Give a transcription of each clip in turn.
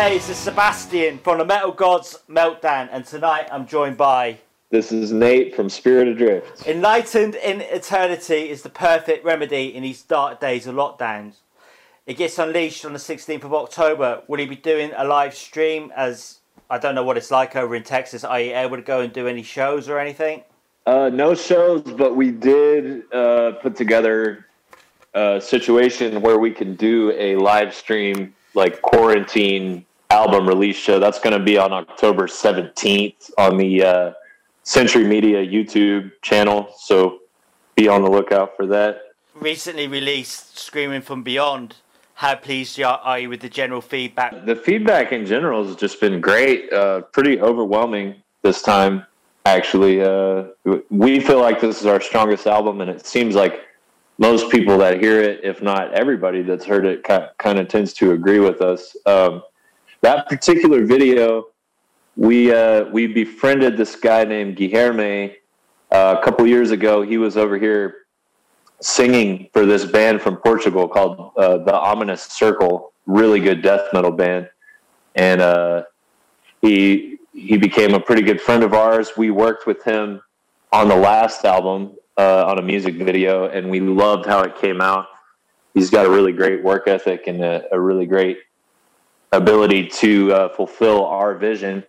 Hey, this is Sebastian from the Metal Gods Meltdown, and tonight I'm joined by. This is Nate from Spirit Adrift. Enlightened in Eternity is the perfect remedy in these dark days of lockdowns. It gets unleashed on the 16th of October. Will he be doing a live stream? As I don't know what it's like over in Texas. Are you able to go and do any shows or anything? Uh, no shows, but we did uh, put together a situation where we can do a live stream, like quarantine album release show. That's going to be on October 17th on the uh, Century Media YouTube channel. So be on the lookout for that. Recently released Screaming from Beyond. How pleased are you with the general feedback? The feedback in general has just been great. Uh, pretty overwhelming this time, actually. Uh, we feel like this is our strongest album, and it seems like most people that hear it, if not everybody that's heard it, kind of tends to agree with us. Um, that particular video, we uh, we befriended this guy named Guilherme uh, a couple years ago. He was over here singing for this band from Portugal called uh, the Ominous Circle, really good death metal band, and uh, he he became a pretty good friend of ours. We worked with him on the last album uh, on a music video, and we loved how it came out. He's got a really great work ethic and a, a really great ability to uh, fulfill our vision.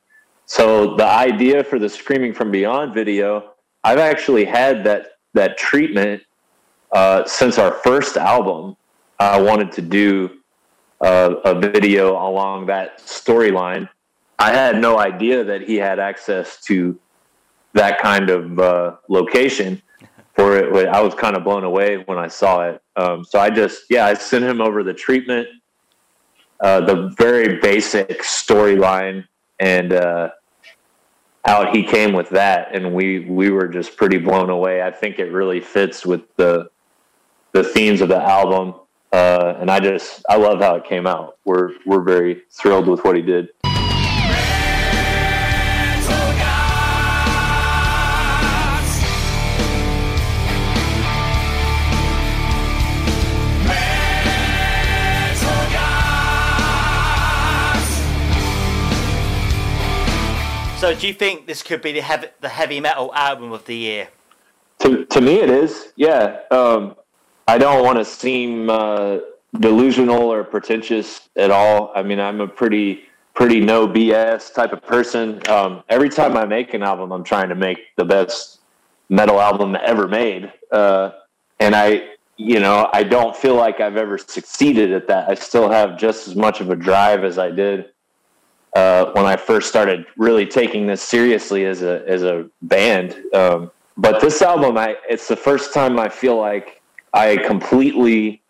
So the idea for the Screaming from Beyond video, I've actually had that that treatment uh, since our first album. I wanted to do uh, a video along that storyline. I had no idea that he had access to that kind of uh, location for it. I was kind of blown away when I saw it. Um, so I just, yeah, I sent him over the treatment uh, the very basic storyline and uh, out he came with that, and we we were just pretty blown away. I think it really fits with the the themes of the album, uh, and I just I love how it came out. We're we're very thrilled with what he did. So, do you think this could be the heavy, the heavy metal album of the year? To, to me, it is. Yeah. Um, I don't want to seem uh, delusional or pretentious at all. I mean, I'm a pretty pretty no BS type of person. Um, every time I make an album, I'm trying to make the best metal album ever made. Uh, and I, you know, I don't feel like I've ever succeeded at that. I still have just as much of a drive as I did uh, when I first started really taking this seriously as a as a band. Um, but this album, I it's the first time I feel like I completely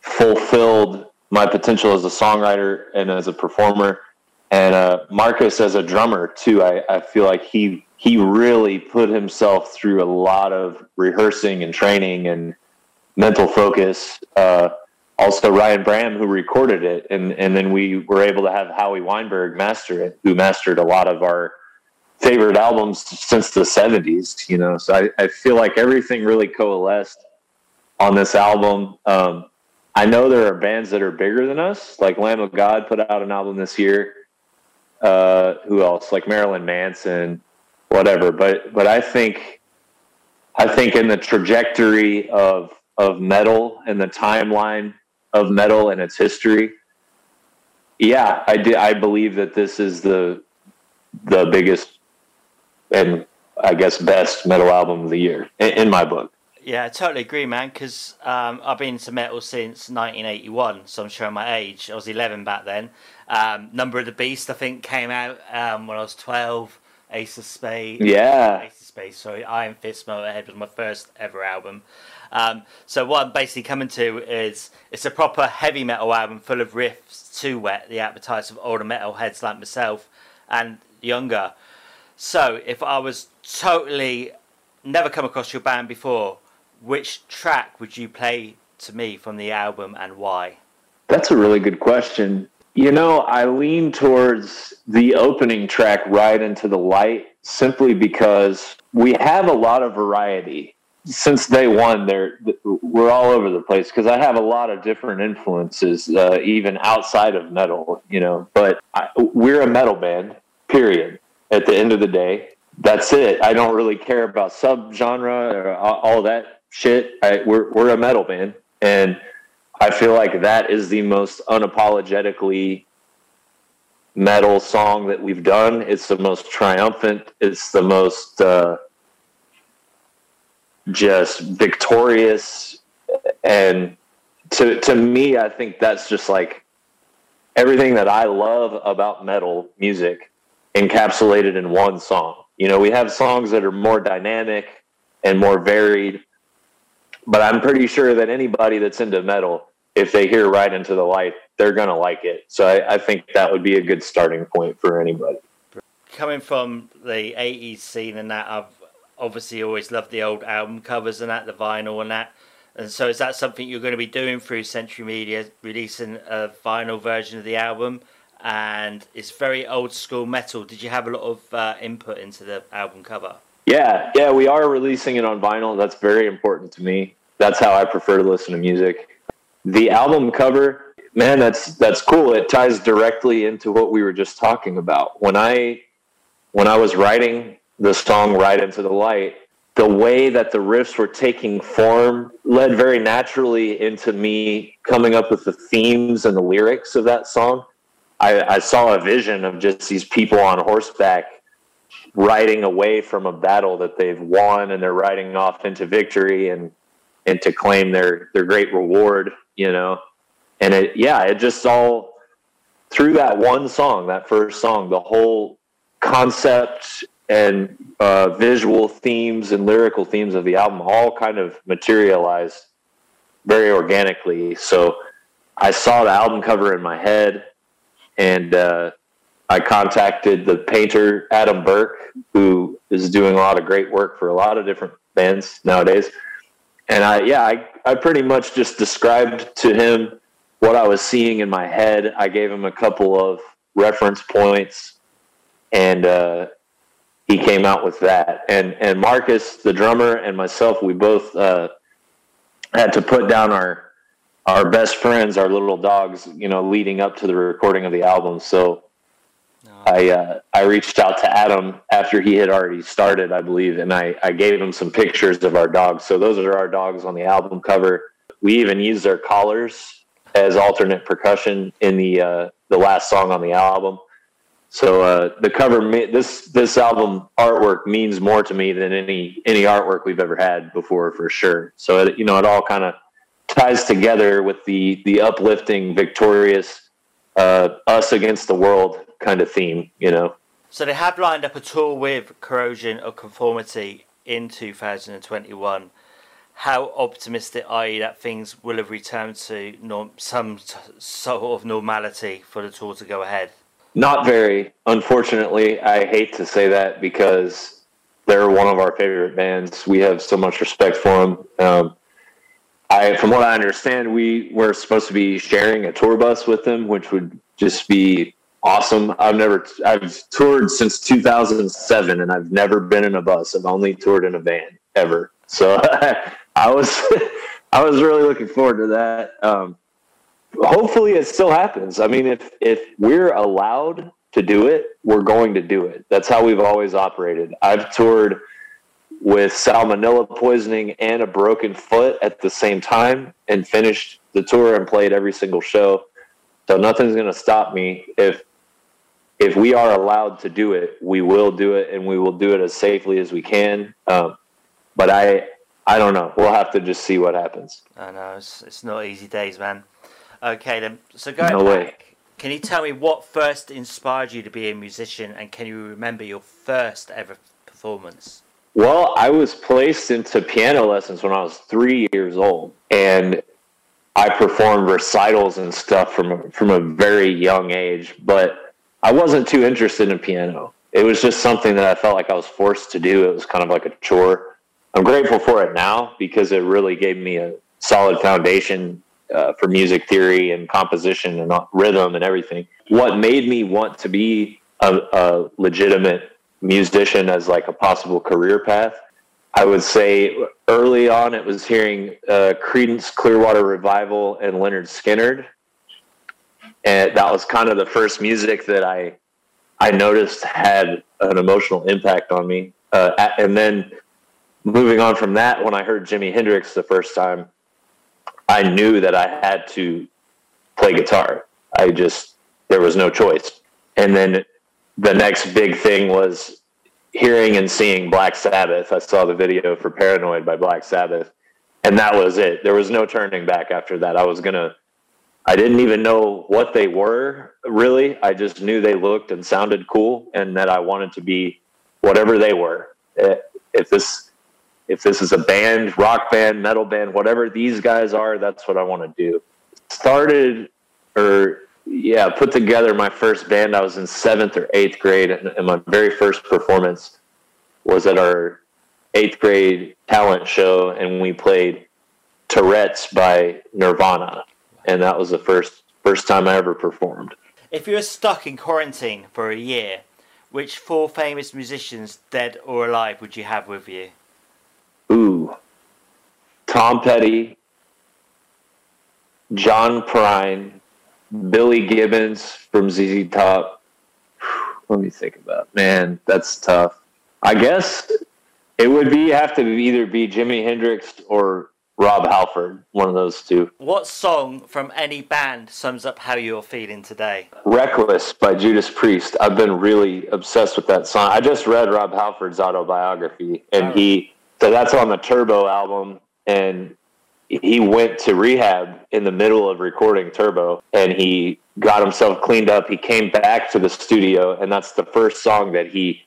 fulfilled my potential as a songwriter and as a performer, and uh, Marcus as a drummer too. I, I feel like he he really put himself through a lot of rehearsing and training and mental focus. Uh, also Ryan Bram who recorded it, and and then we were able to have Howie Weinberg master it, who mastered a lot of our favorite albums since the '70s. You know, so I, I feel like everything really coalesced on this album. Um, I know there are bands that are bigger than us, like Lamb of God put out an album this year. Uh, who else? Like Marilyn Manson, whatever. But but I think I think in the trajectory of of metal and the timeline of metal and its history. Yeah, I did. I believe that this is the the biggest and I guess best metal album of the year in, in my book. Yeah, I totally agree, man. Because um, I've been into metal since 1981, so I'm showing my age. I was 11 back then. Um, Number of the Beast, I think, came out um, when I was 12. Ace of Spades. Yeah. Ace of Spades. Sorry, Iron Fist Motorhead was my first ever album. Um, so what I'm basically coming to is it's a proper heavy metal album full of riffs to whet the appetites of older metal heads like myself and younger. So if I was totally never come across your band before, which track would you play to me from the album and why? That's a really good question. You know, I lean towards the opening track, Ride into the Light, simply because we have a lot of variety since day one, we're all over the place because I have a lot of different influences, uh, even outside of metal, you know. But I, we're a metal band, period. At the end of the day, that's it. I don't really care about subgenre or all that shit. I, we're we're a metal band, and I feel like that is the most unapologetically metal song that we've done. It's the most triumphant. It's the most uh, just victorious, and to to me, I think that's just like everything that I love about metal music encapsulated in one song. You know, we have songs that are more dynamic and more varied, but I'm pretty sure that anybody that's into metal, if they hear Ride into the Light, they're going to like it. So I, I, think that would be a good starting point for anybody. Coming from the 80s scene and that, I've obviously always loved the old album covers and that, the vinyl and that. And so is that something you're going to be doing through Century Media, releasing a vinyl version of the album? And it's very old school metal. Did you have a lot of uh, input into the album cover? Yeah, yeah, we are releasing it on vinyl. That's very important to me. That's how I prefer to listen to music. The album cover, man, that's that's cool. It ties directly into what we were just talking about. When I when I was writing the song Ride into the Light, the way that the riffs were taking form led very naturally into me coming up with the themes and the lyrics of that song. I, I saw a vision of just these people on horseback riding away from a battle that they've won and they're riding off into victory and and to claim their their great reward you know and it yeah it just all through that one song that first song the whole concept and uh, visual themes and lyrical themes of the album all kind of materialized very organically so i saw the album cover in my head and uh, I contacted the painter Adam Burke, who is doing a lot of great work for a lot of different bands nowadays. And I, yeah, I, I pretty much just described to him what I was seeing in my head. I gave him a couple of reference points, and uh, he came out with that. And and Marcus, the drummer, and myself, we both uh, had to put down our our best friends, our little dogs, you know, leading up to the recording of the album. So I uh, I reached out to Adam after he had already started, I believe, and I, I gave him some pictures of our dogs. So those are our dogs on the album cover. We even used their collars as alternate percussion in the uh, the last song on the album. So uh, the cover, this this album artwork means more to me than any any artwork we've ever had before, for sure. So it, you know, it all kind of ties together with the the uplifting, victorious uh, us against the world kind of theme, you know. So they have lined up a tour with Corrosion of Conformity in 2021. How optimistic are you that things will have returned to norm- some t- sort of normality for the tour to go ahead? Not very. Unfortunately, I hate to say that because they're one of our favorite bands. We have so much respect for them. Um, I, from what I understand, we were supposed to be sharing a tour bus with them, which would just be awesome. I've never I've toured since 2007 and I've never been in a bus. I've only toured in a van ever. So I was I was really looking forward to that. Um, hopefully it still happens. I mean if if we're allowed to do it, we're going to do it. That's how we've always operated. I've toured with salmonella poisoning and a broken foot at the same time and finished the tour and played every single show. So nothing's going to stop me if if we are allowed to do it, we will do it, and we will do it as safely as we can. Um, but I, I don't know. We'll have to just see what happens. I know it's, it's not easy days, man. Okay, then. So going no back, way. can you tell me what first inspired you to be a musician, and can you remember your first ever performance? Well, I was placed into piano lessons when I was three years old, and I performed recitals and stuff from from a very young age. But I wasn't too interested in piano. It was just something that I felt like I was forced to do. It was kind of like a chore. I'm grateful for it now because it really gave me a solid foundation uh, for music theory and composition and rhythm and everything. What made me want to be a, a legitimate musician as like a possible career path I would say early on it was hearing uh, Creedence Clearwater Revival and Lynyrd Skynyrd, and that was kind of the first music that I I noticed had an emotional impact on me. Uh, and then moving on from that, when I heard Jimi Hendrix the first time, I knew that I had to play guitar. I just there was no choice. And then the next big thing was hearing and seeing Black Sabbath. I saw the video for Paranoid by Black Sabbath, and that was it. There was no turning back after that. I was gonna. I didn't even know what they were really. I just knew they looked and sounded cool, and that I wanted to be whatever they were. Eh, if this if this is a band, rock band, metal band, whatever these guys are, that's what I want to do. Started or yeah, put together my first band. I was in seventh or eighth grade, and my very first performance was at our eighth grade talent show, and we played Tourette's by Nirvana, and that was the first first time I ever performed. If you were stuck in quarantine for a year, which four famous musicians, dead or alive, would you have with you? Ooh, Tom Petty, John Prine, Billy Gibbons from ZZ Top. Let me think about. It. Man, that's tough. I guess it would be have to either be Jimi Hendrix or Rob Halford, one of those two. What song from any band sums up how you're feeling today? Reckless by Judas Priest. I've been really obsessed with that song. I just read Rob Halford's autobiography, and oh. he so that's on the Turbo album, and he went to rehab in the middle of recording Turbo and he got himself cleaned up. He came back to the studio, and that's the first song that he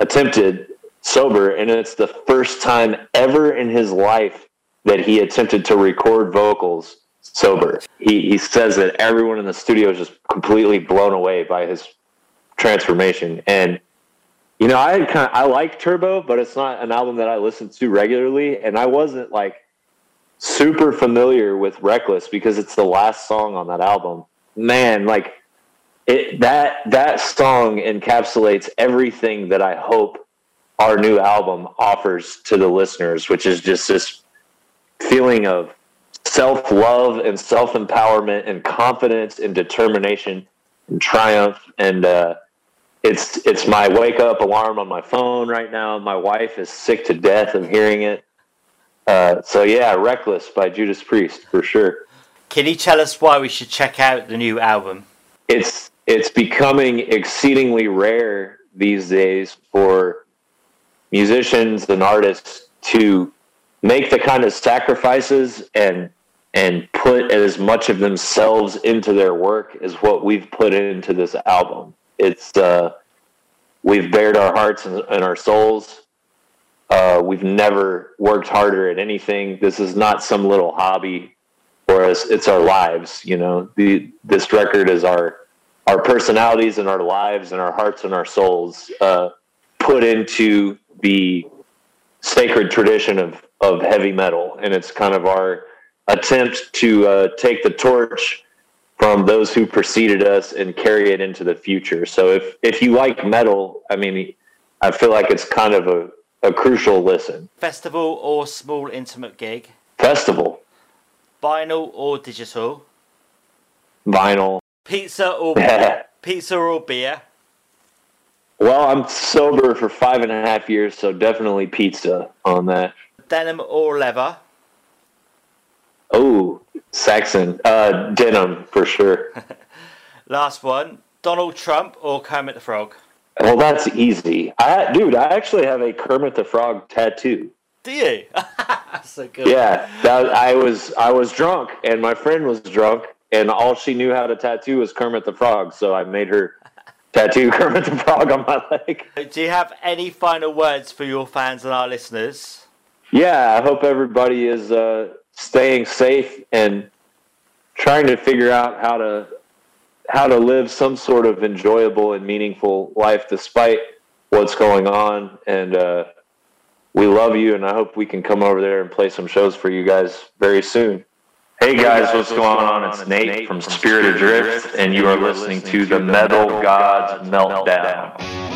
attempted sober. And it's the first time ever in his life that he attempted to record vocals sober. He, he says that everyone in the studio is just completely blown away by his transformation. And you know, I kind of I like Turbo, but it's not an album that I listen to regularly, and I wasn't like super familiar with Reckless because it's the last song on that album. Man, like it that that song encapsulates everything that I hope our new album offers to the listeners, which is just this feeling of self love and self empowerment and confidence and determination and triumph. And uh, it's it's my wake up alarm on my phone right now. My wife is sick to death of hearing it. Uh, so yeah, "Reckless" by Judas Priest for sure. Can you tell us why we should check out the new album? It's it's becoming exceedingly rare these days for musicians and artists to make the kind of sacrifices and and put as much of themselves into their work as what we've put into this album. It's uh, we've bared our hearts and, and our souls uh, we've never worked harder at anything. This is not some little hobby for us. It's our lives. You know, the this record is our our personalities and our lives and our hearts and our souls uh, put into the sacred tradition of of heavy metal, and it's kind of our attempt to uh, take the torch from those who preceded us and carry it into the future. So if if you like metal, I mean, I feel like it's kind of a a crucial listen. Festival or small intimate gig? Festival. Vinyl or digital? Vinyl. Pizza or pizza or beer? Well, I'm sober for five and a half years, so definitely pizza on that. Denim or leather? Oh, Saxon. Uh, denim for sure. Last one. Donald Trump or Kermit the Frog? Well, that's easy. I, dude, I actually have a Kermit the Frog tattoo. Do you? so good. Yeah, that, I was I was drunk, and my friend was drunk, and all she knew how to tattoo was Kermit the Frog. So I made her tattoo Kermit the Frog on my leg. Do you have any final words for your fans and our listeners? Yeah, I hope everybody is uh, staying safe and trying to figure out how to how to live some sort of enjoyable and meaningful life despite what's going on. And uh, we love you, and I hope we can come over there and play some shows for you guys very soon. Hey guys, what's, going on? It's Nate from Spirit Adrift, and you are listening to the Metal Gods Meltdown.